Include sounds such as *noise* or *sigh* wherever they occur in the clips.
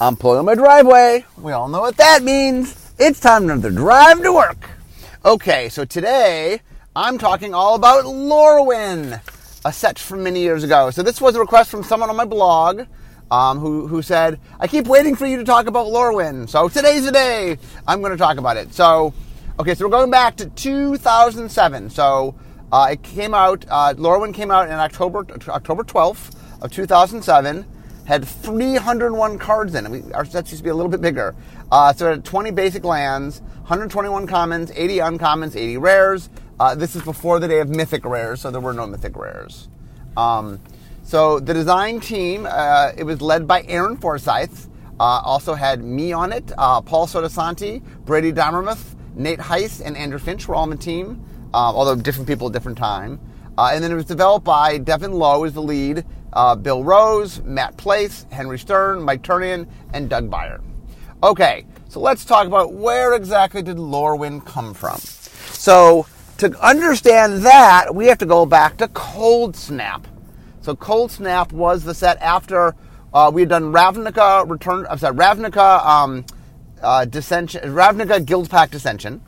I'm pulling my driveway. We all know what that means. It's time to drive to work. Okay, so today I'm talking all about Lorwyn, a set from many years ago. So this was a request from someone on my blog um, who, who said, I keep waiting for you to talk about Lorwyn. So today's the day I'm going to talk about it. So, okay, so we're going back to 2007. So uh, it came out, uh, Lorwyn came out in October, October 12th of 2007 had 301 cards in it. We, our sets used to be a little bit bigger. Uh, so it had 20 basic lands, 121 commons, 80 uncommons, 80 rares. Uh, this is before the day of mythic rares, so there were no mythic rares. Um, so the design team, uh, it was led by Aaron Forsyth. Uh, also had me on it, uh, Paul Sottosanti, Brady Dommermuth, Nate Heiss, and Andrew Finch were all on the team, uh, although different people at different time. and then it was developed by Devin Low as the lead, uh, Bill Rose, Matt Place, Henry Stern, Mike Turian, and Doug Beyer. Okay, so let's talk about where exactly did Lorwyn come from. So to understand that, we have to go back to Cold Snap. So Cold Snap was the set after uh, we had done Ravnica Return. I'm sorry, Ravnica um, uh, Dissension, Ravnica Guildpact Dissension,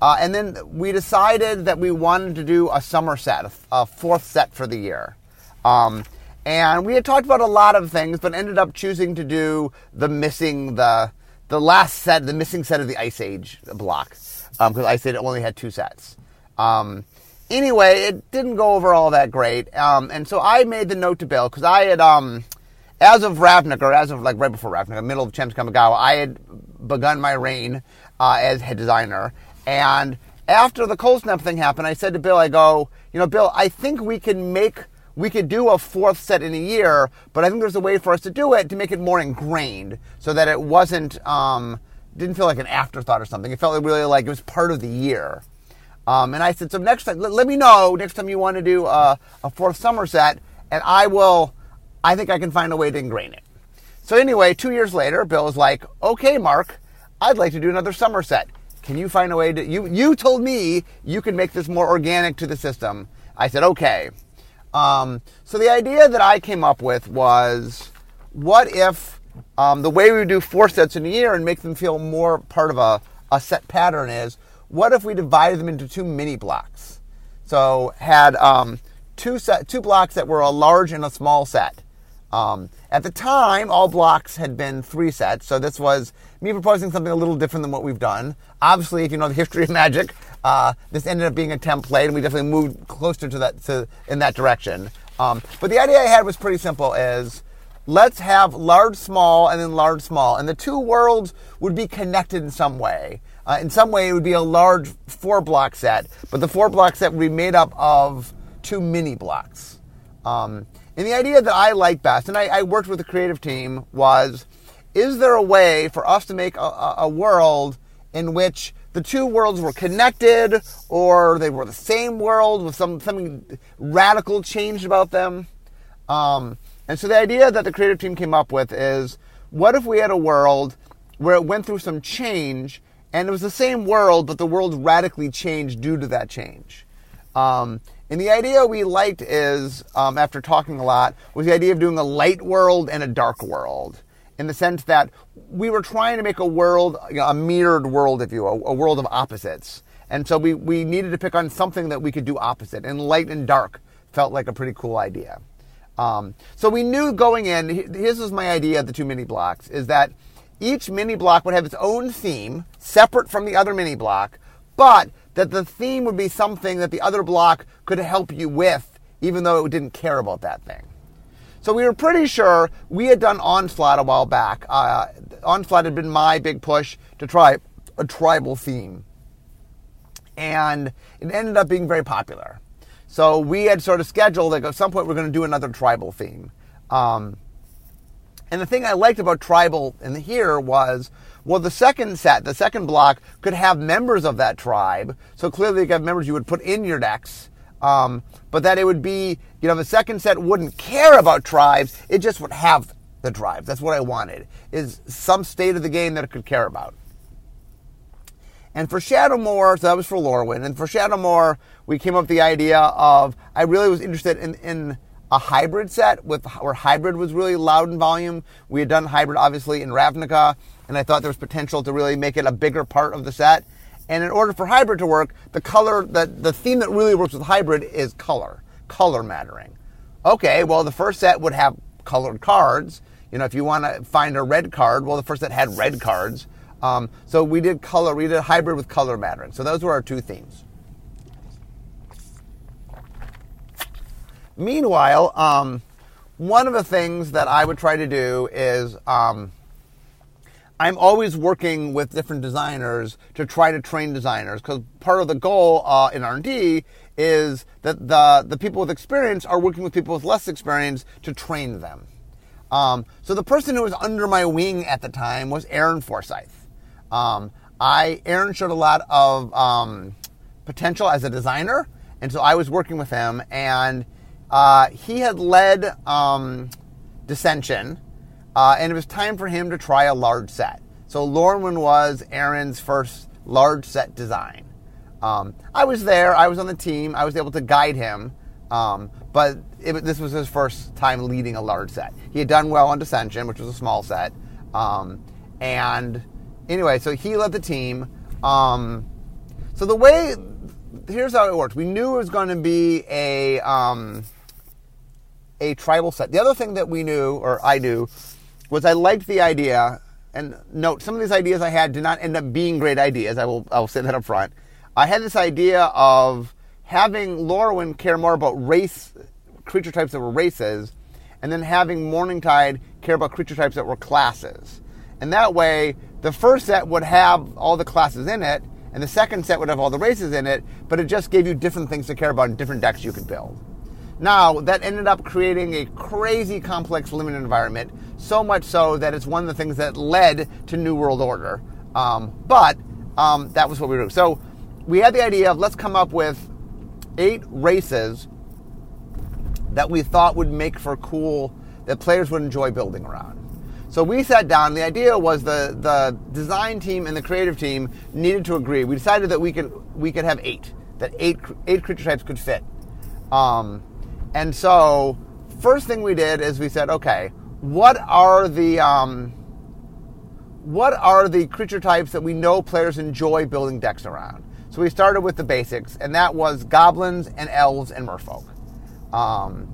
uh, and then we decided that we wanted to do a summer set, a fourth set for the year. Um, and we had talked about a lot of things, but ended up choosing to do the missing the the last set, the missing set of the Ice Age block, because um, Ice Age only had two sets. Um, anyway, it didn't go over all that great, um, and so I made the note to Bill because I had, um, as of Ravnica, or as of like right before Ravnica, middle of Champs Kamigawa, I had begun my reign uh, as head designer, and after the cold snap thing happened, I said to Bill, I go, you know, Bill, I think we can make we could do a fourth set in a year, but I think there's a way for us to do it to make it more ingrained so that it wasn't, um, didn't feel like an afterthought or something. It felt really like it was part of the year. Um, and I said, so next time, let, let, me know next time you want to do a, a fourth summer set, and I will, I think I can find a way to ingrain it. So anyway, two years later, Bill was like, okay, Mark, I'd like to do another summer set. Can you find a way to, you, you told me you can make this more organic to the system. I said, okay. Um, so the idea that I came up with was, what if um, the way we do four sets in a year and make them feel more part of a, a set pattern is, what if we divided them into two mini blocks? So had um, two set, two blocks that were a large and a small set. Um, at the time, all blocks had been three sets, so this was me proposing something a little different than what we've done. Obviously, if you know the history of *laughs* Magic, uh, this ended up being a template, and we definitely moved closer to that to in that direction. Um, but the idea I had was pretty simple: is let's have large, small, and then large, small, and the two worlds would be connected in some way. Uh, in some way, it would be a large four block set, but the four block set would be made up of two mini blocks. Um, and the idea that I like best, and I, I, worked with the creative team, was is there a way for us to make a, a, world in which the two worlds were connected or they were the same world with some, something radical changed about them? Um, and so the idea that the creative team came up with is what if we had a world where it went through some change and it was the same world, but the world radically changed due to that change? Um, and the idea we liked is, um, after talking a lot, was the idea of doing a light world and a dark world. In the sense that we were trying to make a world, you know, a mirrored world, if you will, a world of opposites. And so we, we needed to pick on something that we could do opposite. And light and dark felt like a pretty cool idea. Um, so we knew going in, This was my idea of the two mini blocks, is that each mini block would have its own theme, separate from the other mini block, but that the theme would be something that the other block could help you with, even though it didn't care about that thing. So we were pretty sure we had done Onslaught a while back. Uh, Onslaught had been my big push to try a tribal theme. And it ended up being very popular. So we had sort of scheduled, like at some point we're going to do another tribal theme. Um, and the thing I liked about tribal in here was well, the second set, the second block, could have members of that tribe. So clearly, you have members you would put in your decks. Um, but that it would be, you know, the second set wouldn't care about tribes. It just would have the tribes. That's what I wanted. Is some state of the game that it could care about. And for Shadowmoor, so that was for Lorwyn. And for Shadowmoor, we came up with the idea of I really was interested in, in a hybrid set with where hybrid was really loud in volume. We had done hybrid obviously in Ravnica, and I thought there was potential to really make it a bigger part of the set. And in order for hybrid to work, the color that the theme that really works with hybrid is color, color mattering. Okay, well the first set would have colored cards. You know, if you want to find a red card, well the first set had red cards. Um, so we did color, we did hybrid with color mattering. So those were our two themes. Meanwhile, um, one of the things that I would try to do is um, I'm always working with different designers to try to train designers because part of the goal uh, in R&D is that the, the people with experience are working with people with less experience to train them. Um, so the person who was under my wing at the time was Aaron Forsyth. Um, I Aaron showed a lot of um, potential as a designer, and so I was working with him, and uh, he had led um, Dissension, uh, and it was time for him to try a large set. So Lorwyn was Aaron's first large set design. Um, I was there. I was on the team. I was able to guide him. Um, but it, this was his first time leading a large set. He had done well on Dissension, which was a small set. Um, and anyway, so he led the team. Um, so the way, here's how it worked. We knew it was going to be a um, a tribal set. The other thing that we knew, or I knew, was I liked the idea. And note, some of these ideas I had did not end up being great ideas. I will, I will say that up front. I had this idea of having Lorwyn care more about race, creature types that were races, and then having Morningtide care about creature types that were classes. And that way, the first set would have all the classes in it, and the second set would have all the races in it, but it just gave you different things to care about and different decks you could build. Now, that ended up creating a crazy complex limited environment, so much so that it's one of the things that led to New World Order. Um, but um, that was what we were doing. So we had the idea of let's come up with eight races that we thought would make for cool, that players would enjoy building around. So we sat down. The idea was the, the design team and the creative team needed to agree. We decided that we could we could have eight, that eight eight creature types could fit. Um, and so, first thing we did is we said, okay, what are the um, what are the creature types that we know players enjoy building decks around? So we started with the basics, and that was goblins and elves and merfolk. Um,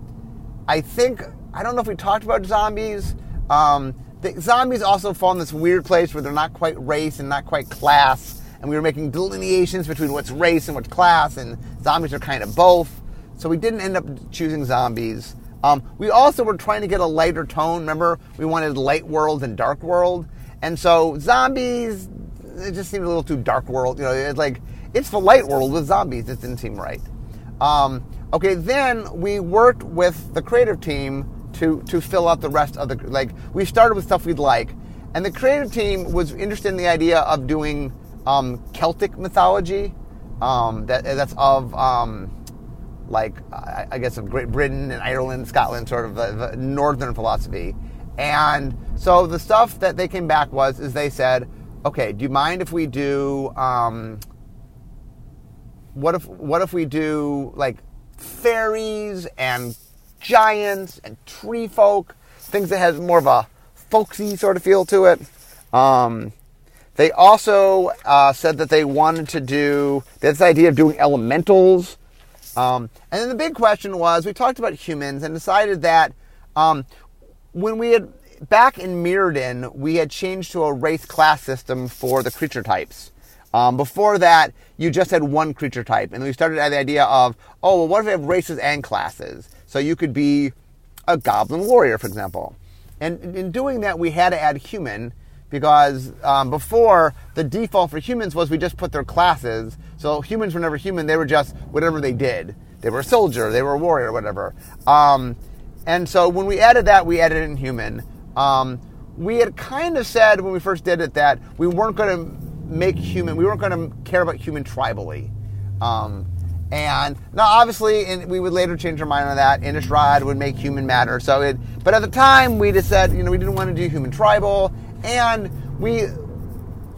I think I don't know if we talked about zombies. Um, the zombies also fall in this weird place where they're not quite race and not quite class, and we were making delineations between what's race and what's class, and zombies are kind of both. So we didn't end up choosing zombies. Um, we also were trying to get a lighter tone. Remember, we wanted light world and dark world, and so zombies it just seemed a little too dark world. You know, it's like it's the light world with zombies. It didn't seem right. Um, okay, then we worked with the creative team to to fill out the rest of the like. We started with stuff we'd like, and the creative team was interested in the idea of doing um, Celtic mythology. Um, that that's of like I guess of Great Britain and Ireland, Scotland, sort of the, the, northern philosophy. And so the stuff that they came back was is they said, okay, do you mind if we do um, what if what if we do like fairies and giants and tree folk, things that has more of a folksy sort of feel to it. Um, they also uh, said that they wanted to do this idea of doing elementals um, and then the big question was we talked about humans and decided that um, when we had back in Mirrodin, we had changed to a race class system for the creature types. Um, before that, you just had one creature type, and we started at the idea of, oh, well, what if we have races and classes? So you could be a goblin warrior, for example. And in doing that, we had to add human because um, before the default for humans was we just put their classes. So humans were never human; they were just whatever they did. They were a soldier, they were a warrior, whatever. Um, and so when we added that, we added in human. Um, we had kind of said when we first did it that we weren't going to make human, we weren't going to care about human tribally. Um, and now, obviously, and we would later change our mind on that. Innistrad would make human matter. So it, but at the time, we just said, you know, we didn't want to do human tribal, and we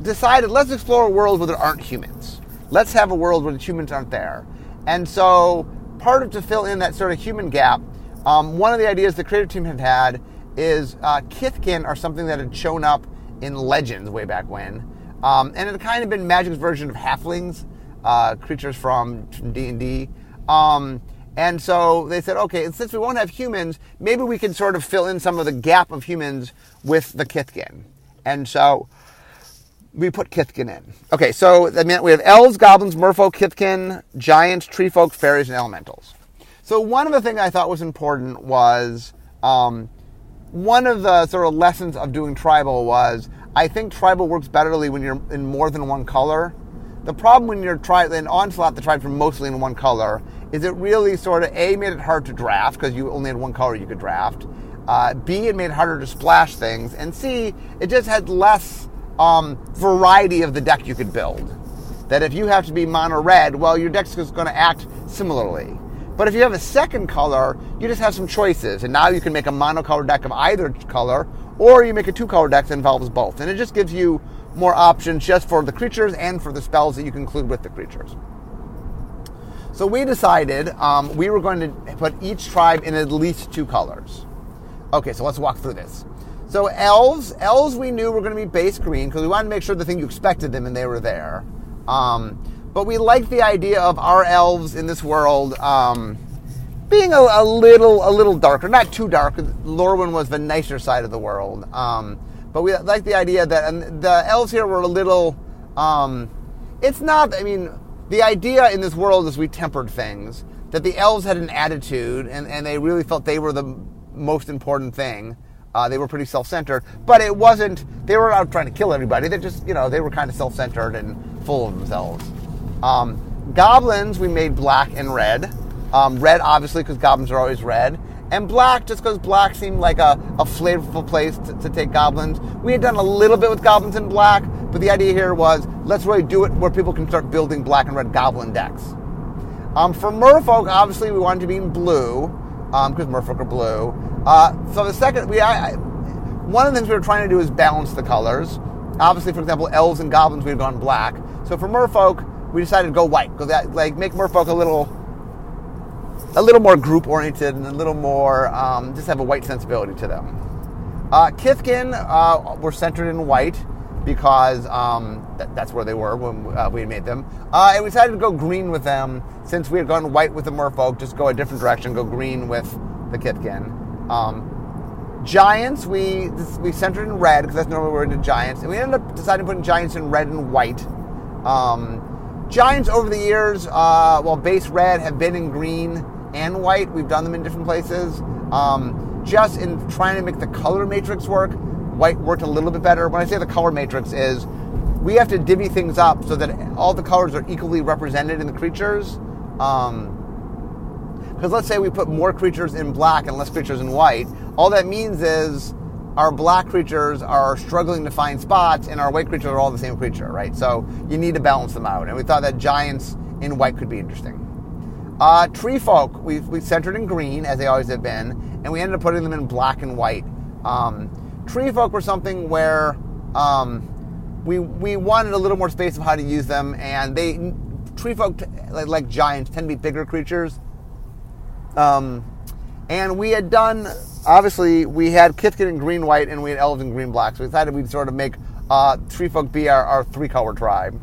decided let's explore a world where there aren't humans. Let's have a world where the humans aren't there. And so, part of to fill in that sort of human gap, Um, one of the ideas the creative team had had is uh, Kithkin are something that had shown up in Legends way back when, um, and it had kind of been Magic's version of halflings, uh, creatures from D and D. Um, and so they said, okay, since we won't have humans, maybe we can sort of fill in some of the gap of humans with the Kithkin. And so we put Kithkin in. Okay, so that meant we have elves, goblins, merfolk, Kithkin, giants, tree folk, fairies, and elementals. So one of the things I thought was important was um, one of the sort of lessons of doing tribal was I think tribal works betterly when you're in more than one color. The problem when you're trying in onslaught, the tribes were mostly in one color, is it really sort of a made it hard to draft because you only had one color you could draft. Uh, B it made it harder to splash things, and C it just had less um, variety of the deck you could build. That if you have to be mono red, well, your deck's is going to act similarly. But if you have a second color, you just have some choices, and now you can make a monocolor deck of either color, or you make a two color deck that involves both, and it just gives you more options just for the creatures and for the spells that you can include with the creatures. So we decided um, we were going to put each tribe in at least two colors. Okay, so let's walk through this. So elves, elves we knew were going to be base green because we wanted to make sure the thing you expected them and they were there. Um, but we liked the idea of our elves in this world um, being a, a, little a little darker, not too dark. Lorwyn was the nicer side of the world. Um, but we liked the idea that the elves here were a little. Um, it's not. I mean, the idea in this world is we tempered things. That the elves had an attitude and, and they really felt they were the most important thing. Uh, they were pretty self-centered, but it wasn't. They were out trying to kill everybody. They just, you know, they were kind of self-centered and full of themselves. Um, goblins we made black and red. Um, red, obviously, because goblins are always red, and black just because black seemed like a, a flavorful place to, to, take goblins. We had done a little bit with goblins in black, but the idea here was let's really do it where people can start building black and red goblin decks. Um, for merfolk, obviously, we wanted to be in blue because um, merfolk are blue. Uh, so the second, we I, one of the things we were trying to do is balance the colors. Obviously, for example, elves and goblins we've gone black. So for merfolk, we decided to go white because that like make merfolk a little a little more group oriented and a little more um, just have a white sensibility to them. Uh, Kithkin uh, were centered in white because um, th- that's where they were when uh, we had made them. Uh, and we decided to go green with them since we had gone white with the merfolk, just go a different direction, go green with the Kithkin. Um, giants, we we centered in red because that's normally we're into giants, and we ended up deciding putting giants in red and white. Um, giants over the years, uh, well, base red have been in green and white. We've done them in different places. Um, just in trying to make the color matrix work, white worked a little bit better. When I say the color matrix is we have to divvy things up so that all the colors are equally represented in the creatures. Um, because let's say we put more creatures in black and less creatures in white, all that means is our black creatures are struggling to find spots and our white creatures are all the same creature, right? So you need to balance them out. And we thought that giants in white could be interesting. Uh, tree folk, we, we centered in green, as they always have been, and we ended up putting them in black and white. Um, tree folk were something where um, we, we wanted a little more space of how to use them, and they tree folk, like, like giants, tend to be bigger creatures um, and we had done, obviously, we had Kithkin in green white and we had elves in green black. So we decided we'd sort of make uh, Tree Folk be our, our three color tribe.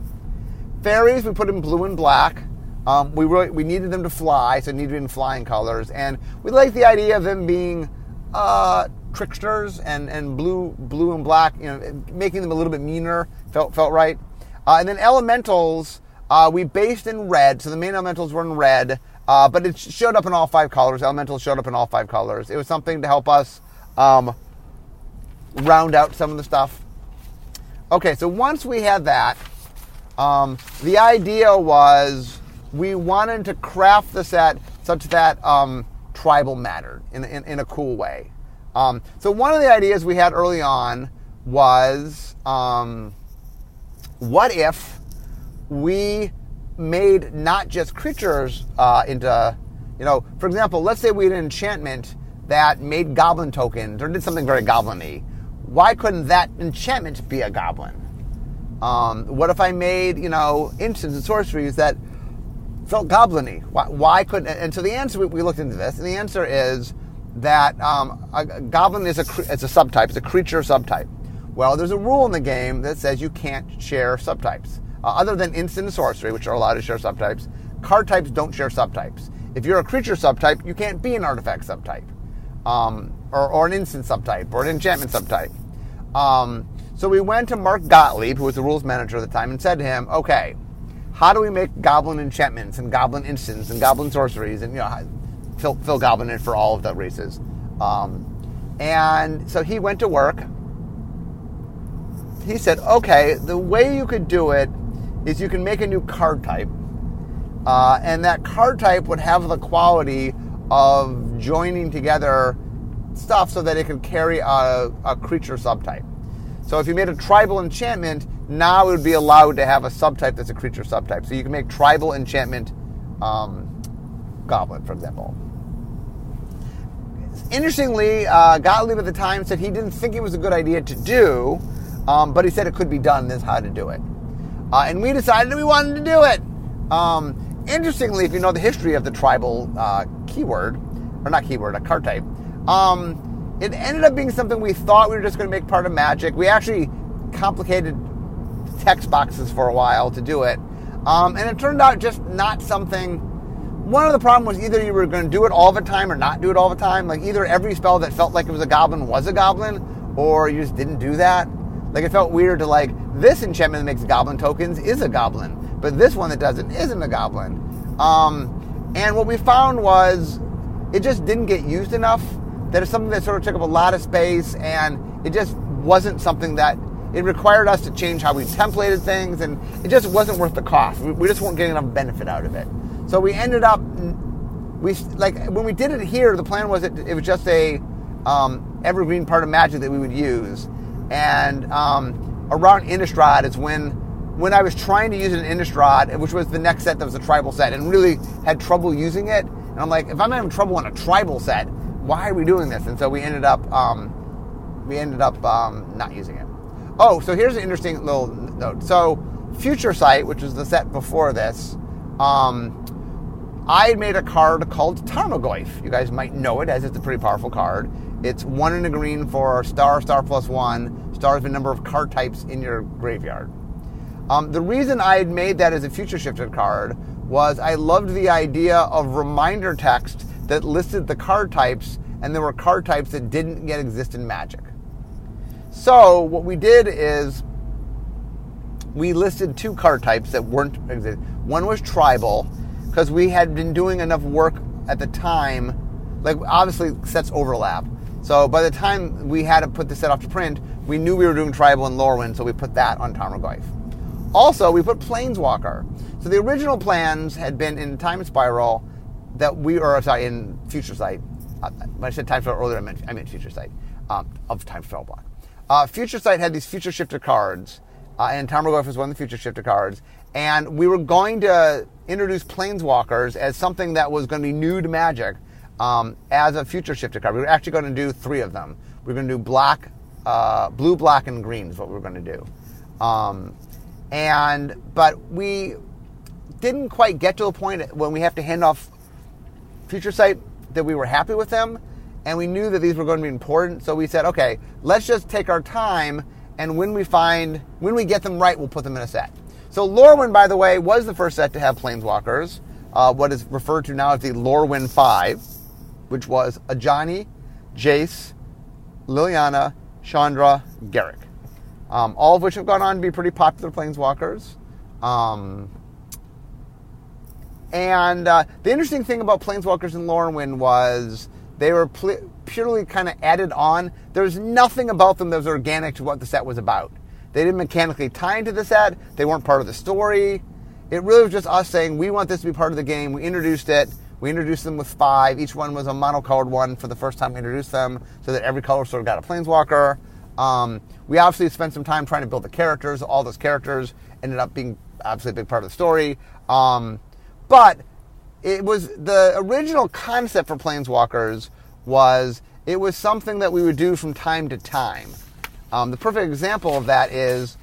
Fairies, we put in blue and black. Um, we really, we needed them to fly, so needed in flying colors, and we liked the idea of them being uh, tricksters and, and blue blue and black. You know, making them a little bit meaner felt felt right. Uh, and then elementals, uh, we based in red, so the main elementals were in red. Uh, but it showed up in all five colors. Elementals showed up in all five colors. It was something to help us um, round out some of the stuff. Okay, so once we had that, um, the idea was we wanted to craft the set such that um, tribal mattered in, in, in, a cool way. Um, so one of the ideas we had early on was um, what if we made not just creatures uh, into, you know, for example, let's say we had an enchantment that made goblin tokens or did something very goblin-y. Why couldn't that enchantment be a goblin? Um, what if I made, you know, instants and sorceries that felt goblin-y? Why, why couldn't? And so the answer we looked into this, and the answer is that um, a, goblin is a it's a subtype. It's a creature subtype. Well, there's a rule in the game that says you can't share subtypes. Uh, other than instant sorcery, which are allowed to share subtypes, card types don't share subtypes. If you're a creature subtype, you can't be an artifact subtype, um, or, or, an instant subtype, or an enchantment subtype. Um, so we went to Mark Gottlieb, who was the rules manager at the time, and said to him, "Okay, how do we make goblin enchantments and goblin instants and goblin sorceries and you know fill, fill goblin in for all of the races?" Um, and so he went to work. He said, "Okay, the way you could do it is you can make a new card type, uh, and that card type would have the quality of joining together." stuff so that it could carry a, a creature subtype. So if you made a tribal enchantment, now it would be allowed to have a subtype that's a creature subtype. So you can make tribal enchantment um, goblin, for example. Interestingly, uh, Gottlieb at the time said he didn't think it was a good idea to do, um, but he said it could be done. This how to do it, uh, and we decided that we wanted to do it. Um, interestingly, if you know the history of the tribal uh, keyword, or not keyword, a card type, um, it ended up being something we thought we were just going to make part of Magic. We actually complicated text boxes for a while to do it. Um, and it turned out just not something. One of the problems was either you were going to do it all the time or not do it all the time. Like either every spell that felt like it was a goblin was a goblin, or you just didn't do that. Like it felt weird to like this enchantment that makes goblin tokens is a goblin, but this one that doesn't isn't a goblin. Um, and what we found was it just didn't get used enough that is something that sort of took up a lot of space and it just wasn't something that it required us to change how we templated things and it just wasn't worth the cost. We, just weren't getting enough benefit out of it. So we ended up, we like when we did it here, the plan was it, it was just a um, evergreen part of Magic that we would use. And um, around Innistrad is when when I was trying to use an Innistrad, which was the next set that was a tribal set, and really had trouble using it. And I'm like, if I'm having trouble on a tribal set, why are we doing this? And so we ended up um, we ended up um, not using it. Oh, so here's an interesting little note. So Future Sight, which was the set before this, um, I had made a card called Tarmogoyf. You guys might know it as it's a pretty powerful card. It's one in a green for star, star plus one. Stars the number of card types in your graveyard. Um, the reason I had made that as a future shifted card was I loved the idea of reminder text that listed the card types, and there were card types that didn't yet exist in Magic. So what we did is we listed two card types that weren't exist. One was tribal, because we had been doing enough work at the time. Like obviously sets overlap. So by the time we had to put the set off to print, we knew we were doing tribal and Lorwyn, so we put that on Tarmogoyf. Also, we put Planeswalker. So the original plans had been in Time Spiral that we are sorry in Future Sight. Uh, when I said Time Spiral earlier, I meant, I meant Future Sight um, of Time Spiral block. Uh, future Sight had these Future Shifter cards, uh, and Tarmogoyf was one of the Future Shifter cards. And we were going to introduce Planeswalkers as something that was going to be new to Magic um, as a Future Shifter card. We were actually going to do three of them. We are going to do black, uh, blue, black, and green is what we are going to do. Um, and but we didn't quite get to a point when we have to hand off Future Sight that we were happy with them and we knew that these were going to be important. So we said, okay, let's just take our time and when we find, when we get them right, we'll put them in a set. So Lorwyn, by the way, was the first set to have Planeswalkers, uh, what is referred to now as the Lorwyn 5, which was Ajani, Jace, Liliana, Chandra, Garruk, Um, all of which have gone on to be pretty popular Planeswalkers. Um, and uh, the interesting thing about Planeswalkers in Lorwyn was they were pl- purely kind of added on. There was nothing about them that was organic to what the set was about. They didn't mechanically tie into the set. They weren't part of the story. It really was just us saying we want this to be part of the game. We introduced it. We introduced them with five. Each one was a monocolored one for the first time we introduced them, so that every color sort of got a planeswalker. Um, we obviously spent some time trying to build the characters. All those characters ended up being obviously a big part of the story. Um, but it was the original concept for Planeswalkers was it was something that we would do from time to time. Um, the perfect example of that is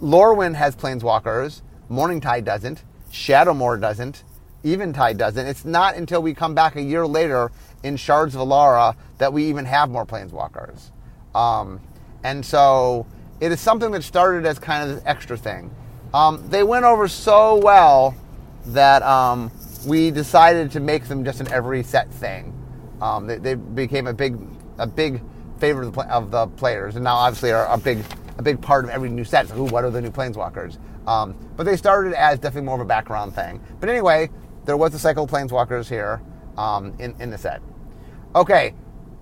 Lorwyn has Planeswalkers, Morningtide doesn't, Shadowmoor doesn't, Eventide doesn't. It's not until we come back a year later in Shards of Alara that we even have more planeswalkers. Um, and so it is something that started as kind of this extra thing. Um, they went over so well that um, we decided to make them just an every set thing. Um, they, they, became a big, a big favorite of the, of the, players, and now obviously are a big, a big part of every new set. So, what are the new planeswalkers? Um, but they started as definitely more of a background thing. But anyway, there was a cycle of planeswalkers here um, in in the set. Okay,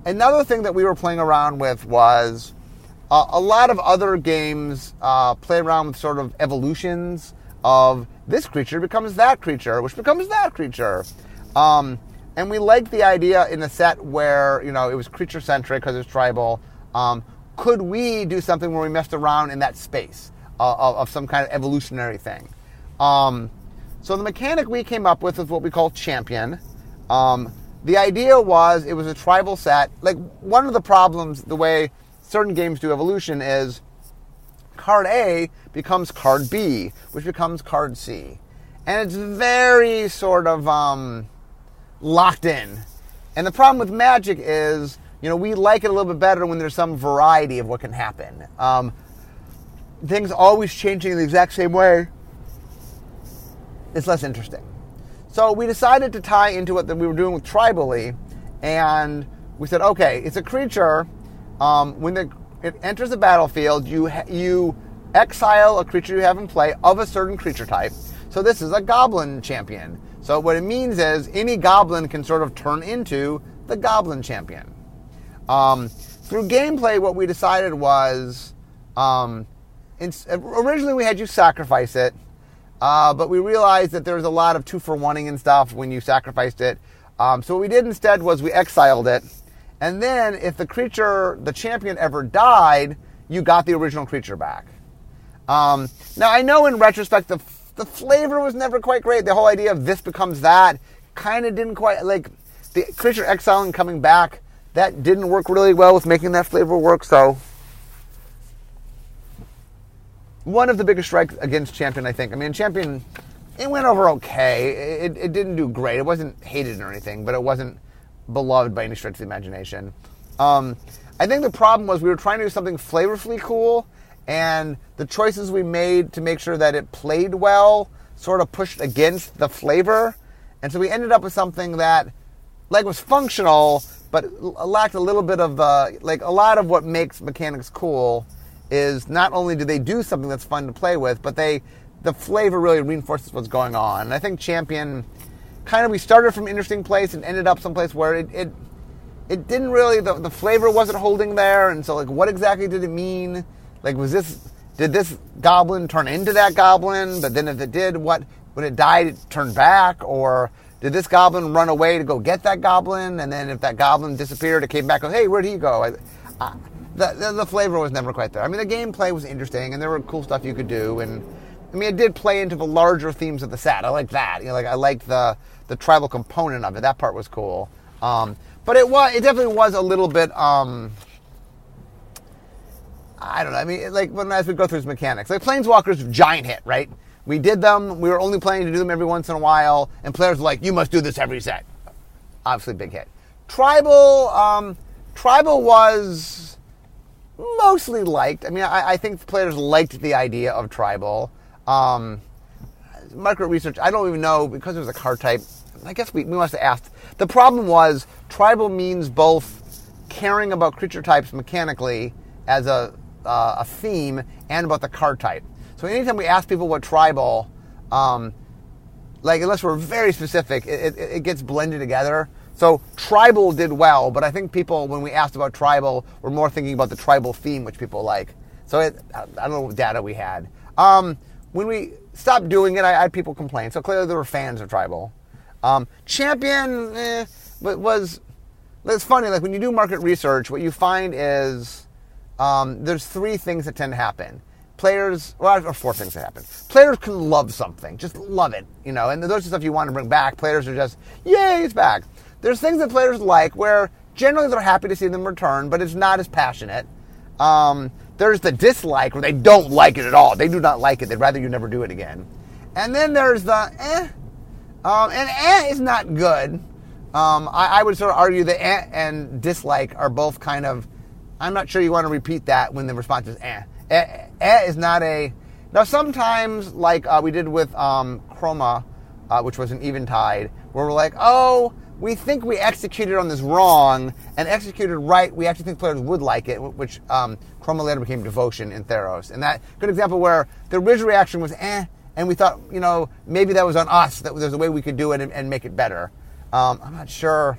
another thing that we were playing around with was uh, a lot of other games uh, play around with sort of evolutions of this creature becomes that creature, which becomes that creature. Um, and we liked the idea in the set where you know it was creature centric because it's tribal. Um, could we do something where we messed around in that space uh, of, of, some kind of evolutionary thing? Um, so the mechanic we came up with is what we call champion. Um, the idea was it was a tribal set. Like one of the problems, the way certain games do evolution is card A becomes card B, which becomes card C. And it's very sort of um, locked in. And the problem with Magic is, you know, we like it a little bit better when there's some variety of what can happen. Um, things always changing in the exact same way, it's less interesting. So we decided to tie into what we were doing with Tribally, and we said, okay, it's a creature. Um, when the, it enters the battlefield, you you exile a creature you have in play of a certain creature type. So this is a goblin champion. So what it means is any goblin can sort of turn into the goblin champion. Um, through gameplay, what we decided was um, originally we had you sacrifice it, uh, but we realized that there's a lot of two for oneing and stuff when you sacrificed it. Um, so what we did instead was we exiled it, and then if the creature, the champion, ever died, you got the original creature back. Um, now I know in retrospect the the flavor was never quite great. The whole idea of this becomes that kind of didn't quite like the creature exiling coming back. That didn't work really well with making that flavor work. So one of the biggest strikes against Champion, I think. I mean, Champion, it went over okay. It, it didn't do great. It wasn't hated or anything, but it wasn't beloved by any stretch of the imagination. Um, I think the problem was we were trying to do something flavorfully cool, and the choices we made to make sure that it played well sort of pushed against the flavor. And so we ended up with something that like was functional, but lacked a little bit of the like a lot of what makes mechanics cool is not only do they do something that's fun to play with, but they the flavor really reinforces what's going on. And I think Champion kind of we started from an interesting place and ended up someplace where it it, it didn't really the, the flavor wasn't holding there and so like what exactly did it mean? Like, was this did this goblin turn into that goblin? But then if it did, what when it died, it turned back, or did this goblin run away to go get that goblin? And then if that goblin disappeared, it came back. Hey, where'd he go? I, I, the, the, the flavor was never quite there. I mean, the gameplay was interesting, and there were cool stuff you could do, and I mean, it did play into the larger themes of the set. I like that. You know, like I liked the the tribal component of it. That part was cool. Um, but it was it definitely was a little bit um, I don't know. I mean, like when as we go through his mechanics, like Planeswalkers, giant hit, right? We did them. We were only planning to do them every once in a while, and players were like, "You must do this every set." Obviously, big hit. Tribal, um, tribal was mostly liked. I mean, I, I, think players liked the idea of tribal. Um, market research, I don't even know because it was a card type. I guess we, we must have asked. The problem was tribal means both caring about creature types mechanically as a uh, a theme and about the card type. So anytime we ask people what tribal, um, like unless we're very specific, it, it, it, gets blended together. So tribal did well, but I think people when we asked about tribal were more thinking about the tribal theme, which people like. So it, I don't know what data we had. Um, when we stopped doing it, I, I, had people complain. So clearly there were fans of tribal. Um, champion eh, was. It's funny. Like when you do market research, what you find is um, there's three things that tend to happen. Players, well, or four things that happen. Players can love something, just love it, you know, and those are stuff you want to bring back. Players are just, yay, it's back. There's things that players like where generally they're happy to see them return, but it's not as passionate. Um, there's the dislike where they don't like it at all. They do not like it. They'd rather you never do it again. And then there's the eh. Um, and eh is not good. Um, I, I, would sort of argue that eh and dislike are both kind of. I'm not sure you want to repeat that when the response is eh. Eh, eh is not a. Now sometimes, like uh, we did with um, Chroma, uh, which was an eventide, where we're like, oh, we think we executed on this wrong and executed right. We actually think players would like it, which um, Chroma later became devotion in Theros. And that good example where the original reaction was eh, and we thought, you know, maybe that was on us that there's a way we could do it and, and make it better. Um, I'm not sure.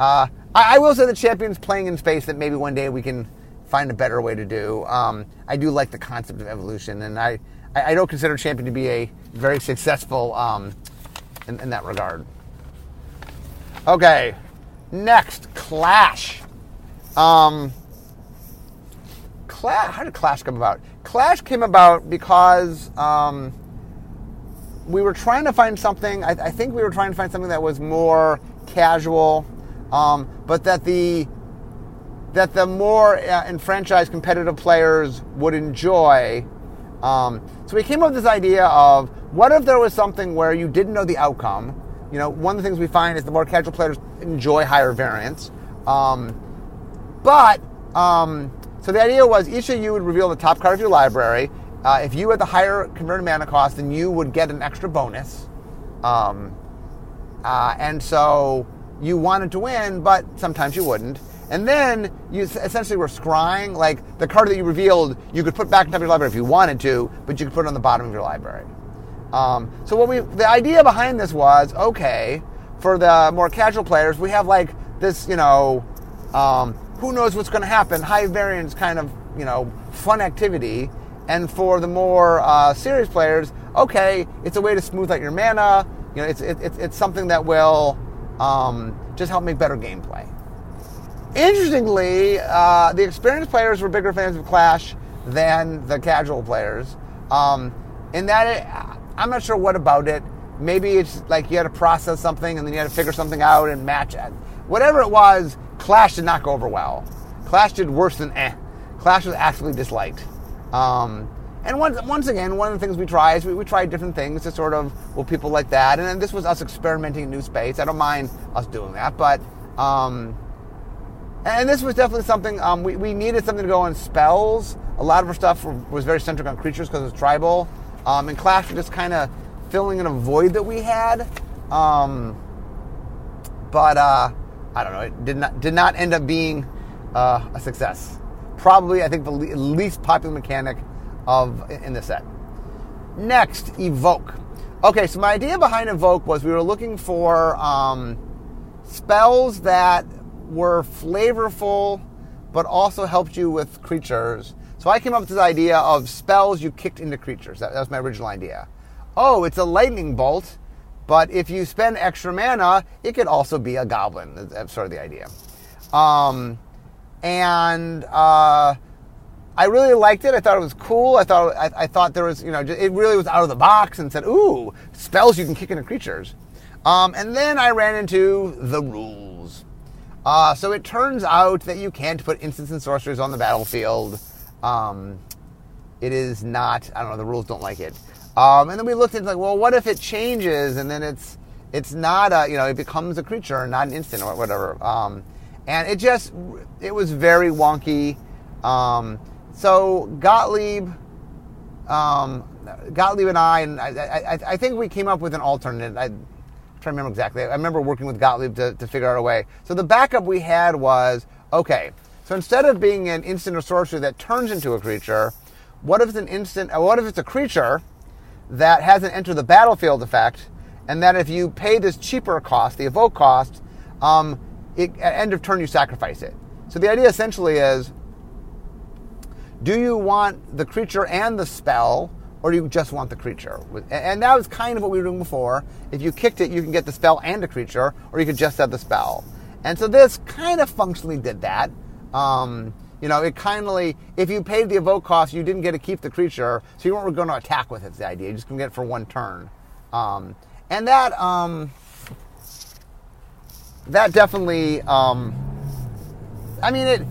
Uh, I, I, will say the champion's playing in space that maybe one day we can find a better way to do. Um, I do like the concept of evolution, and I, I, don't consider champion to be a very successful um, in, in that regard. Okay, next Clash. Um, Clash. How did Clash come about? Clash came about because um, we were trying to find something. I, I, think we were trying to find something that was more casual, um, but that the that the more uh, enfranchised competitive players would enjoy. Um, so we came up with this idea of what if there was something where you didn't know the outcome you know, one of the things we find is the more casual players enjoy higher variance. Um, but um, so the idea was each of you would reveal the top card of your library. Uh, if you had the higher converted mana cost, then you would get an extra bonus. Um, uh, and so you wanted to win, but sometimes you wouldn't. And then you essentially were scrying, like the card that you revealed, you could put back in top of your library if you wanted to, but you could put it on the bottom of your library. Um, so what we the idea behind this was okay for the more casual players we have like this you know um, who knows what's going to happen high variance kind of you know fun activity and for the more uh, serious players okay it's a way to smooth out your mana you know it's it's, it's something that will um, just help make better gameplay interestingly uh, the experienced players were bigger fans of clash than the casual players um, in that it, I'm not sure what about it. Maybe it's like you had to process something and then you had to figure something out and match it. Whatever it was, Clash did not go over well. Clash did worse than eh. Clash was actually disliked. Um, and once, once again, one of the things we try is we, we try different things to sort of, well, people like that. And then this was us experimenting in new space. I don't mind us doing that. But, um, and this was definitely something, um, we, we needed something to go on spells. A lot of our stuff was very centric on creatures because it's tribal. Um, and Clash was just kind of filling in a void that we had. Um, but uh, I don't know. It did not did not end up being uh, a success. Probably, I think the le- least popular mechanic of in the set. Next, evoke. Okay, so my idea behind evoke was we were looking for um, spells that were flavorful, but also helped you with creatures so I came up with this idea of spells you kicked into creatures. That, that was my original idea. Oh, it's a lightning bolt, but if you spend extra mana, it could also be a goblin. That's sort of the idea. Um, and uh, I really liked it. I thought it was cool. I thought I, I, thought there was, you know, it really was out of the box and said, "Ooh, spells you can kick into creatures." Um, and then I ran into the rules. Uh, so it turns out that you can't put instants and sorceries on the battlefield. Um, it is not. I don't know. The rules don't like it. Um, and then we looked at like, well, what if it changes and then it's it's not a you know it becomes a creature, and not an instant or whatever. Um, and it just it was very wonky. Um, so Gottlieb, um, Gottlieb and I, and I, I, I, think we came up with an alternate. I, am trying to remember exactly. I remember working with Gottlieb to, to figure out a way. So the backup we had was okay. So instead of being an instant or sorcery that turns into a creature, what if it's an instant? Uh, what if it's a creature that hasn't entered the battlefield effect, and that if you pay this cheaper cost, the evoke cost, um, it, at end of turn you sacrifice it. So the idea essentially is: Do you want the creature and the spell, or do you just want the creature? And that was kind of what we were doing before. If you kicked it, you can get the spell and the creature, or you could just have the spell. And so this kind of functionally did that. Um, you know, it kindly, if you paid the evoke cost, you didn't get to keep the creature, so you weren't going to attack with it, the idea. You just going to get it for one turn. Um, and that, um, that definitely, um, I mean, it,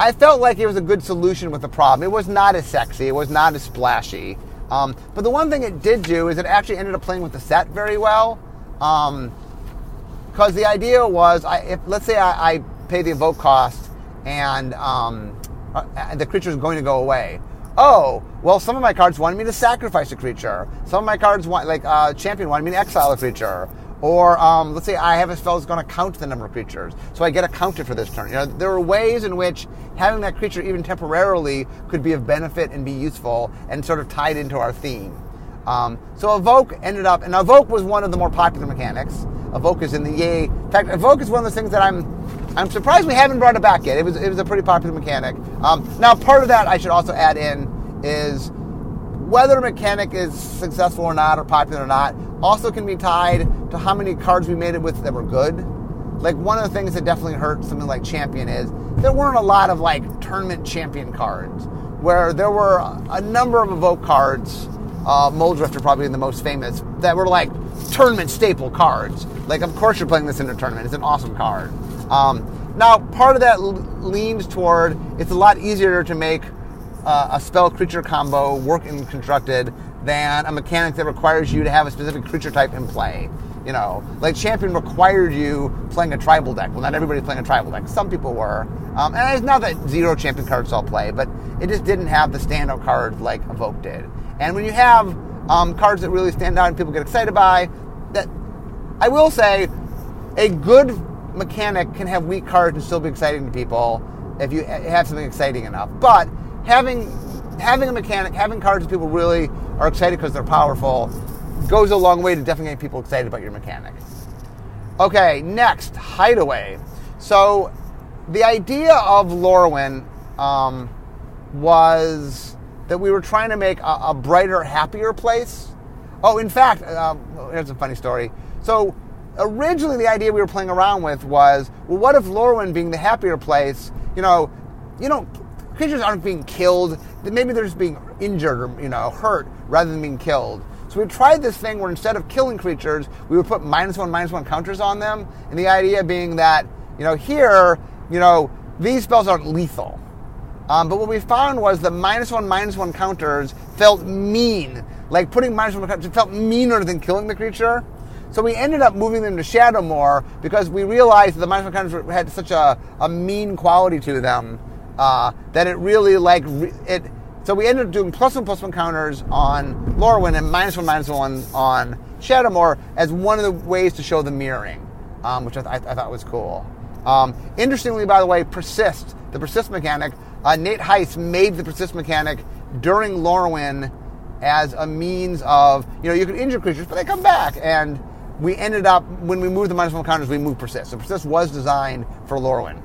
I felt like it was a good solution with the problem. It was not as sexy, it was not as splashy. Um, but the one thing it did do is it actually ended up playing with the set very well. Because because the idea was, I, if let's say I, I pay the evoke cost and um, uh, the creature is going to go away. Oh, well, some of my cards wanted me to sacrifice a creature. Some of my cards want, like uh, champion, wanted me to exile a creature. Or um, let's say I have a spell that's going to count the number of creatures, so I get a counter for this turn. You know, there are ways in which having that creature even temporarily could be of benefit and be useful, and sort of tied into our theme. Um, so evoke ended up, and evoke was one of the more popular mechanics. Evoke is in the yay. In fact, evoke is one of those things that I'm I'm surprised we haven't brought it back yet. It was it was a pretty popular mechanic. Um, now, part of that I should also add in is whether a mechanic is successful or not, or popular or not, also can be tied to how many cards we made it with that were good. Like one of the things that definitely hurt something like Champion is there weren't a lot of like tournament champion cards, where there were a number of evoke cards. Uh, probably the most famous that were like tournament staple cards. Like, of course, you're playing this in a tournament. It's an awesome card. Um, now, part of that leans toward it's a lot easier to make uh, a spell creature combo work in constructed than a mechanic that requires you to have a specific creature type in play. You know, like Champion required you playing a tribal deck. Well, not everybody's playing a tribal deck. Some people were. Um, and it's not that zero Champion cards all play, but it just didn't have the standout cards like Evoke did. And when you have um, cards that really stand out and people get excited by, that I will say, a good mechanic can have weak cards and still be exciting to people if you have something exciting enough. But having having a mechanic, having cards that people really are excited because they're powerful, goes a long way to definitely get people excited about your mechanic. Okay, next, Hideaway. So, the idea of Lorwyn um, was that we were trying to make a, a brighter, happier place. Oh, in fact, um, here's a funny story. So, originally the idea we were playing around with was, well, what if Lorwyn being the happier place, you know, you know, creatures aren't being killed. Maybe they're just being injured or you know hurt rather than being killed. So we tried this thing where instead of killing creatures, we would put minus one, minus one counters on them. And the idea being that you know here, you know, these spells aren't lethal. Um, but what we found was the minus one, minus one counters felt mean. Like putting minus one counters felt meaner than killing the creature. So we ended up moving them to Shadowmoor because we realized that the minus one counters had such a, a mean quality to them uh, that it really like it. So we ended up doing plus one plus one counters on Lorwyn and minus one minus one on Shadowmoor as one of the ways to show the mirroring, um, which I, th- I, thought was cool. Um, interestingly, by the way, persist the persist mechanic. Uh, Nate Heiss made the persist mechanic during Lorwyn as a means of you know you can injure creatures, but they come back and we ended up when we moved the minus one counters, we moved persist. So persist was designed for Lorwyn.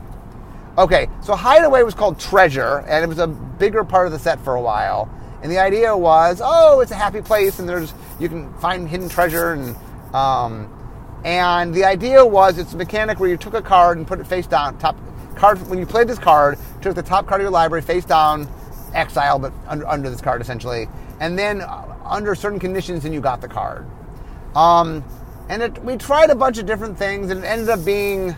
Okay, so Hideaway was called Treasure, and it was a bigger part of the set for a while. And the idea was, oh, it's a happy place, and there's you can find hidden treasure, and um, and the idea was it's a mechanic where you took a card and put it face down. Top card when you played this card, took the top card of your library face down, exile, but under, under this card essentially, and then uh, under certain conditions, then you got the card. Um, and it, we tried a bunch of different things, and it ended up being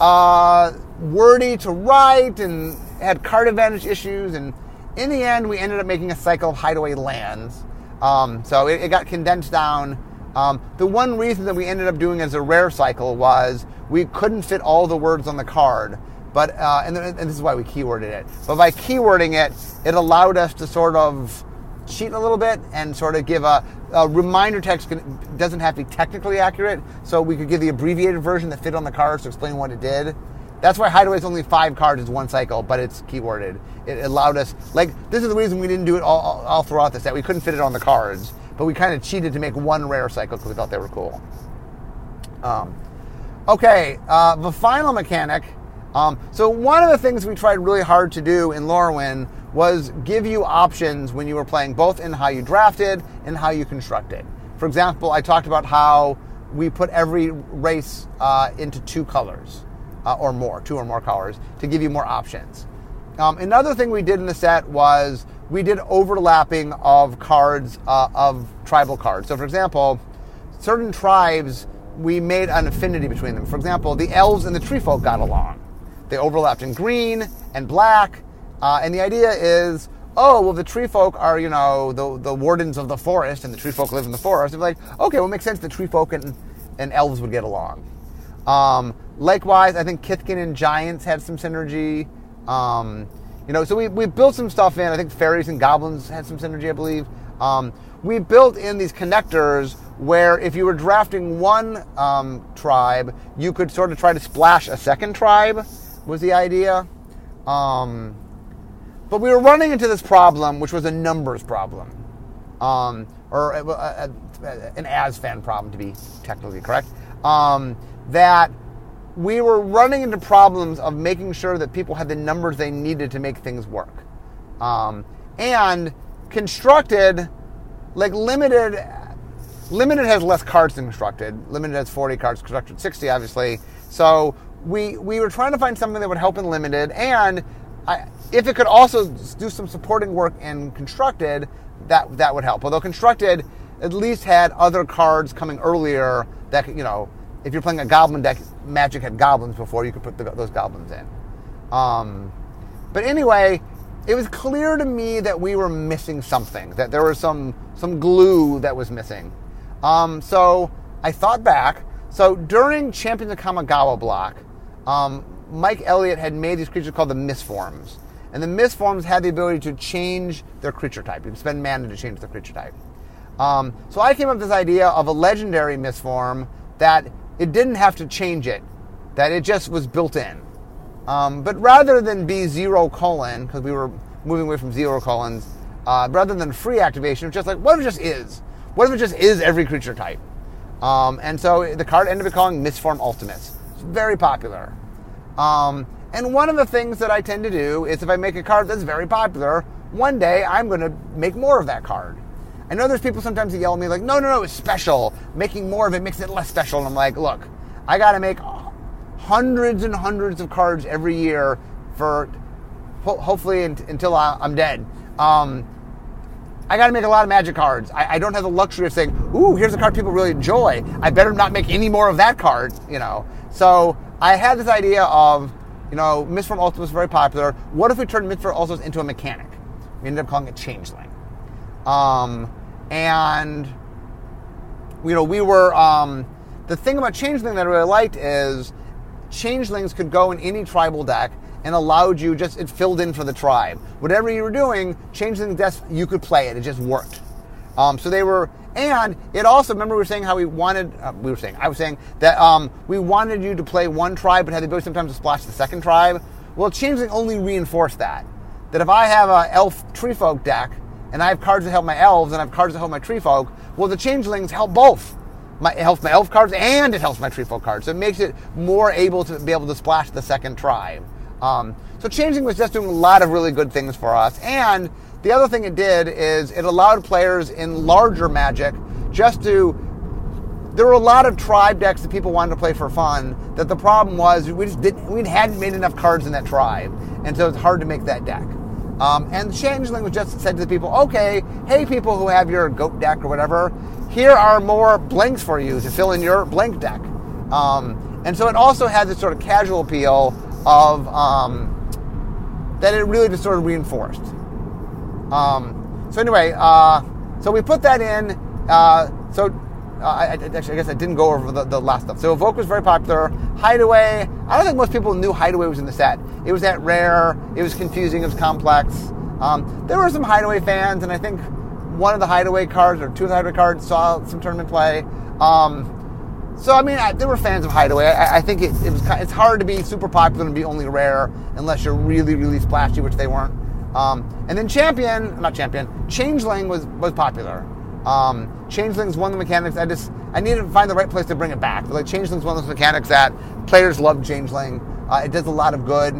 uh, wordy to write and had card advantage issues. And in the end, we ended up making a cycle of hideaway lands. Um, so it, it, got condensed down. Um, the one reason that we ended up doing as a rare cycle was we couldn't fit all the words on the card. But uh, and, and this is why we keyworded it. But by keywording it, it allowed us to sort of cheat a little bit and sort of give a, a reminder text can, doesn't have to be technically accurate, so we could give the abbreviated version that fit on the cards to explain what it did. That's why Hideaway is only five cards is one cycle, but it's keyworded. It allowed us, like, this is the reason we didn't do it all, all, all throughout the set. We couldn't fit it on the cards, but we kind of cheated to make one rare cycle because we thought they were cool. Um, okay, uh, the final mechanic. Um, so one of the things we tried really hard to do in Lorwyn was give you options when you were playing, both in how you drafted and how you constructed. For example, I talked about how we put every race uh, into two colors uh, or more, two or more colors, to give you more options. Um, another thing we did in the set was we did overlapping of cards uh, of tribal cards. So, for example, certain tribes we made an affinity between them. For example, the elves and the tree folk got along. They overlapped in green and black, uh, and the idea is, oh, well, the tree folk are, you know, the, the wardens of the forest, and the tree folk live in the forest. And like, okay, well, it makes sense the tree folk and, and elves would get along. Um, likewise, I think Kithkin and Giants had some synergy. Um, you know, so we, we built some stuff in. I think Fairies and Goblins had some synergy, I believe. Um, we built in these connectors where if you were drafting one um, tribe, you could sort of try to splash a second tribe, was the idea. Um, but we were running into this problem, which was a numbers problem, um, or a, a, a, an ASFAN problem to be technically correct. Um, that we were running into problems of making sure that people had the numbers they needed to make things work. Um, and constructed, like limited, limited has less cards than constructed. Limited has 40 cards, constructed 60, obviously. So we we were trying to find something that would help in limited, and I, if it could also do some supporting work in constructed, that that would help. Although constructed at least had other cards coming earlier that you know if you're playing a goblin deck, Magic had goblins before you could put the, those goblins in. Um, but anyway, it was clear to me that we were missing something, that there was some some glue that was missing. Um, so I thought back. So during Champions of Kamigawa block, um, Mike Elliott had made these creatures called the Mistforms. And the Mistforms had the ability to change their creature type. You can spend mana to change their creature type. Um, so I came up with this idea of a legendary Mistform that it didn't have to change it, that it just was built in. Um, but rather than be zero colon, because we were moving away from zero colons, uh, rather than free activation, it's just like, what if it just is? What if it just is every creature type? Um, and so the card ended up calling Mistform Ultimus. It's very popular. Um, and one of the things that I tend to do is if I make a card that's very popular, one day I'm going to make more of that card. I know there's people sometimes that yell at me like, no, no, no, it's special. Making more of it makes it less special. And I'm like, look, I got to make hundreds and hundreds of cards every year for ho- hopefully until I'm dead. Um, I got to make a lot of magic cards. I, I, don't have the luxury of saying, ooh, here's a card people really enjoy. I better not make any more of that card, you know. So I had this idea of, you know, Mistform Ultimus was very popular. What if we turned Mistform Ultimus into a mechanic? We ended up calling it Changeling. Um, and you know we were um, the thing about changeling that I really liked is changelings could go in any tribal deck and allowed you just it filled in for the tribe. Whatever you were doing, changeling death you could play it. It just worked. Um, so they were, and it also remember we were saying how we wanted. Uh, we were saying I was saying that um, we wanted you to play one tribe, but had the ability sometimes to splash the second tribe. Well, changeling only reinforced that. That if I have a elf treefolk deck and I have cards that help my elves, and I have cards that help my tree folk. Well, the changelings help both. My, it helps my elf cards and it helps my tree folk cards. So it makes it more able to be able to splash the second tribe. Um, so changeling was just doing a lot of really good things for us. And the other thing it did is it allowed players in larger Magic just to. There were a lot of tribe decks that people wanted to play for fun. That the problem was we just didn't we hadn't made enough cards in that tribe, and so it's hard to make that deck. Um, and the changeling was just said to the people, okay, hey, people who have your goat deck or whatever, here are more blanks for you to fill in your blank deck. Um, and so it also had this sort of casual appeal of um, that it really just sort of reinforced. Um, so anyway, uh, so we put that in. Uh, so uh, I, I, actually, I guess I didn't go over the, the, last stuff. So Evoke was very popular. Hideaway, I don't think most people knew Hideaway was in the set. It was that rare. It was confusing. It was complex. Um, there were some Hideaway fans, and I think one of the Hideaway cards or two of the Hideaway cards saw some tournament play. Um, so I mean, I, there were fans of Hideaway. I, I think it, it, was it's hard to be super popular and be only rare unless you're really really splashy, which they weren't. Um, and then Champion, not Champion, Changeling was was popular. Um, Changeling's one of the mechanics. I just I needed to find the right place to bring it back. But like Changeling's one of those mechanics that players love. Changeling. Uh, it does a lot of good,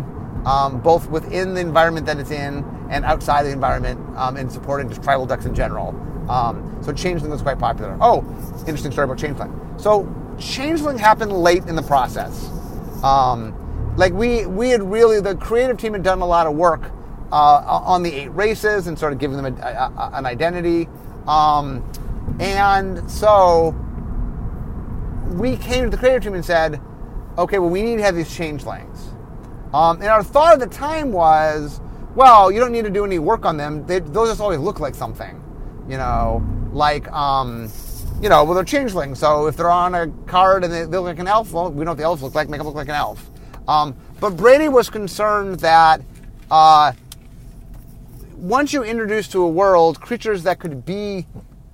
um, both within the environment that it's in and outside the environment, um, in supporting just tribal decks in general. Um, so Changeling was quite popular. Oh, interesting story about Changeling. So Changeling happened late in the process. Um, like we we had really the creative team had done a lot of work on the eight races and sort of giving them a, a, an identity. Um, and so we came to the creative team and said, okay, well, we need to have these changelings. Um, and our thought at the time was, well, you don't need to do any work on them. They, those just always look like something, you know, like um, you know, well, they're changelings. So if they're on a card and they, they look like an elf, well, we know what the elves look like, make them look like an elf. Um, but Brady was concerned that uh, once you introduce to a world creatures that could be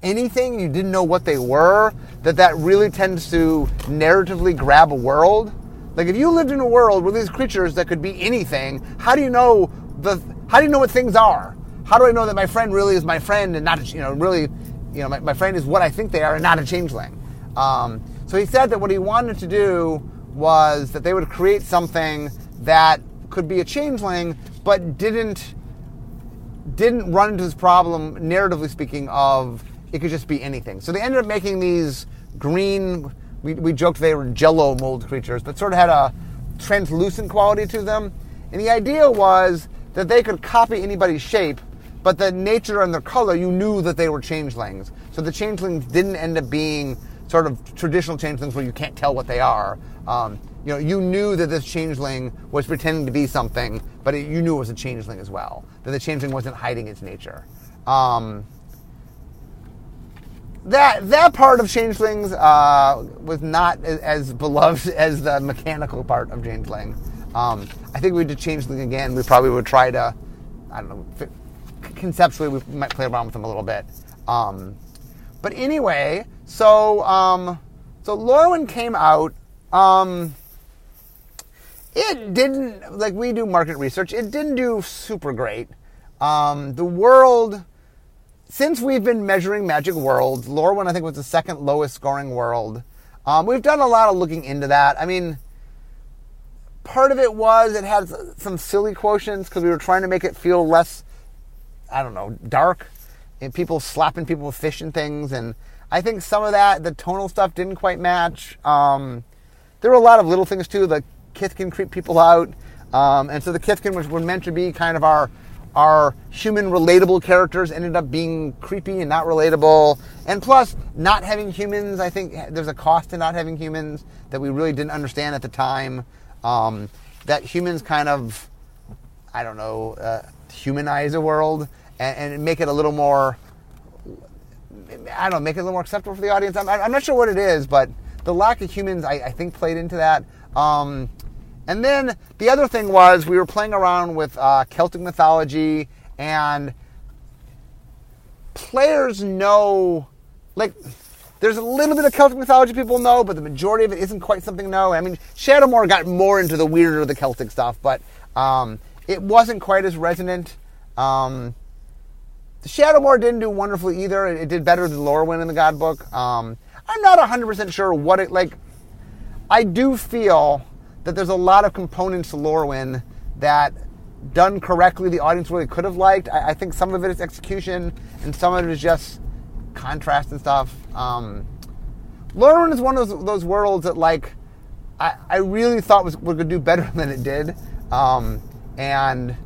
anything, you didn't know what they were, that that really tends to narratively grab a world. Like if you lived in a world with these creatures that could be anything, how do you know the how do you know what things are? How do I know that my friend really is my friend and not you know really you know my, my friend is what I think they are and not a changeling? Um, so he said that what he wanted to do was that they would create something that could be a changeling but didn't didn't run into this problem narratively speaking of it could just be anything. So they ended up making these green. We, we joked they were Jello mold creatures, but sort of had a translucent quality to them. And the idea was that they could copy anybody's shape, but the nature and their color, you knew that they were changelings. So the changelings didn't end up being sort of traditional changelings where you can't tell what they are. Um, you know, you knew that this changeling was pretending to be something, but it, you knew it was a changeling as well. That the changeling wasn't hiding its nature. Um, that that part of Changelings uh, was not as, beloved *laughs* as the mechanical part of Changeling. Um, I think we did Changeling again. We probably would try to, I don't know, conceptually we might play around with them a little bit. Um, but anyway, so um, so Lorwyn came out. Um, it didn't like we do market research. It didn't do super great. Um, the world since we've been measuring Magic World, Lorwyn I think was the second lowest scoring world. Um, we've done a lot of looking into that. I mean, part of it was it had some silly quotients because we were trying to make it feel less, I don't know, dark. And people slapping people with fish and things. And I think some of that, the tonal stuff didn't quite match. Um, there were a lot of little things too. The can creep people out. Um, and so the Kithkin, which were meant to be kind of our our human relatable characters ended up being creepy and not relatable. And plus, not having humans, I think there's a cost to not having humans that we really didn't understand at the time. Um, that humans kind of, I don't know, uh, humanize a world and, and, make it a little more, I don't know, make it a little more acceptable for the audience. I'm, I'm not sure what it is, but the lack of humans, I, I think, played into that. Um, and then the other thing was we were playing around with uh, Celtic mythology, and players know, like, there's a little bit of Celtic mythology people know, but the majority of it isn't quite something know. I mean, Shadowmoor got more into the weirder the Celtic stuff, but um, it wasn't quite as resonant. Um, Shadowmoor didn't do wonderfully either. It, it did better than Lorwyn in the God Book. Um, I'm not 100% sure what it like. I do feel that there's a lot of components to Lorwyn that done correctly the audience really could have liked. I, I, think some of it is execution and some of it is just contrast and stuff. Um, Lorwyn is one of those, those worlds that like I, I really thought was, was going to do better *laughs* than it did. Um, and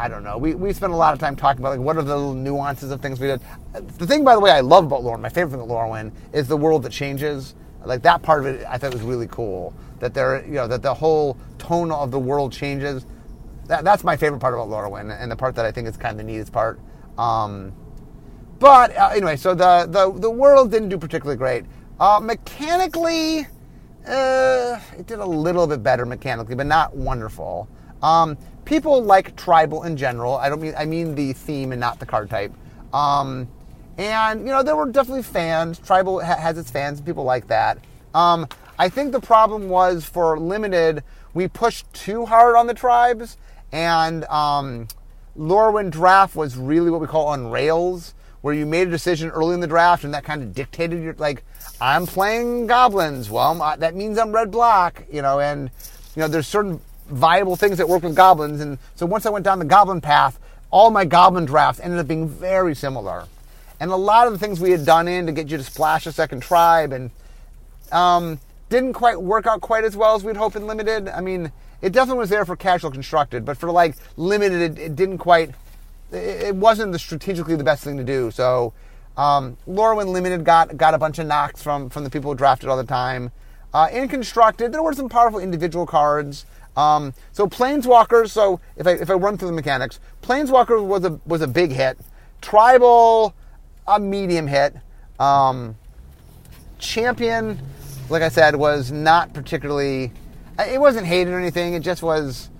I don't know. We, we spent a lot of time talking about like what are the little nuances of things we did. The thing, by the way, I love about Lorwyn, my favorite thing about Lorwyn is the world that changes. Like that part of it, I thought was really cool. That there, you know, that the whole tone of the world changes. That, that's my favorite part about Lorwyn, and the part that I think is kind of the neatest part. Um, but uh, anyway, so the, the the world didn't do particularly great. Uh, mechanically, uh, it did a little bit better mechanically, but not wonderful. Um, people like tribal in general. I don't mean I mean the theme and not the card type. Um, and, you know, there were definitely fans. Tribal ha- has its fans, and people like that. Um, I think the problem was for Limited, we pushed too hard on the tribes, and um, Lorwyn draft was really what we call on rails, where you made a decision early in the draft, and that kind of dictated your, like, I'm playing goblins. Well, uh, that means I'm red black, you know, and, you know, there's certain viable things that work with goblins. And so once I went down the goblin path, all my goblin drafts ended up being very similar and a lot of the things we had done in to get you to splash a second tribe and um, didn't quite work out quite as well as we'd hoped in limited. I mean, it definitely was there for casual constructed, but for like limited, it, it didn't quite. It, it, wasn't the strategically the best thing to do. So, um, Lorwyn Limited got got a bunch of knocks from from the people who drafted all the time. Uh, in constructed, there were some powerful individual cards. Um, so Planeswalkers. So if I if I run through the mechanics, Planeswalker was a was a big hit. Tribal a medium hit. Um, champion, like I said, was not particularly. It wasn't hated or anything. It just was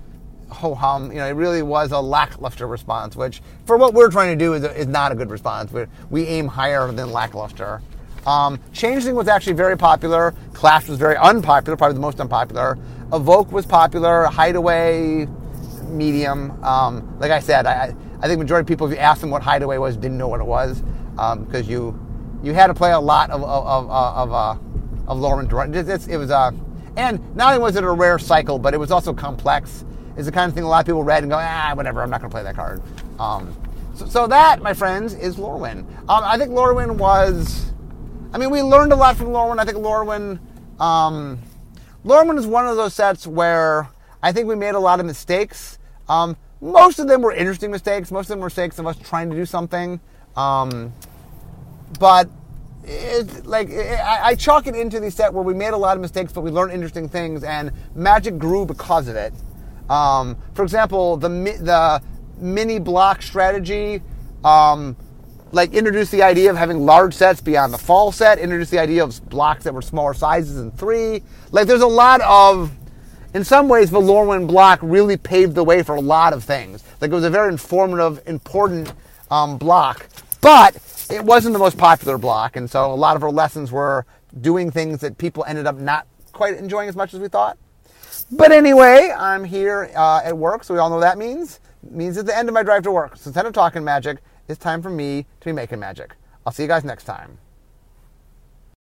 ho hum. You know, it really was a lackluster response, which for what we're trying to do is, is not a good response. we we aim higher than lackluster. Um, Changeling was actually very popular. Clash was very unpopular, probably the most unpopular. Evoke was popular. Hideaway, medium. Um, like I said, I, I think majority of people, if you asked them what Hideaway was, didn't know what it was because um, you you had to play a lot of of of, of, uh, of Lorwyn. It, it was a uh, and not only was it a rare cycle, but it was also complex. It's the kind of thing a lot of people read and go, ah, whatever, I'm not going to play that card. Um, so, so, that, my friends, is Lorwyn. Um, I think Lorwyn was. I mean, we learned a lot from Lorwyn. I think Lorwyn. Um, Lorwyn is one of those sets where I think we made a lot of mistakes. Um, most of them were interesting mistakes. Most of them were mistakes of us trying to do something. Um, but it, like it, I, I, chalk it into the set where we made a lot of mistakes, but we learned interesting things, and Magic grew because of it. Um, for example, the the mini block strategy, um, like introduce the idea of having large sets beyond the fall set. introduce the idea of blocks that were smaller sizes than three. Like there's a lot of in some ways, the Lorwyn block really paved the way for a lot of things. Like it was a very informative, important um, block, but it wasn't the most popular block, and so a lot of our lessons were doing things that people ended up not quite enjoying as much as we thought. But anyway, I'm here uh, at work, so we all know what that means. It means it's the end of my drive to work. So instead of talking magic, it's time for me to be making magic. I'll see you guys next time.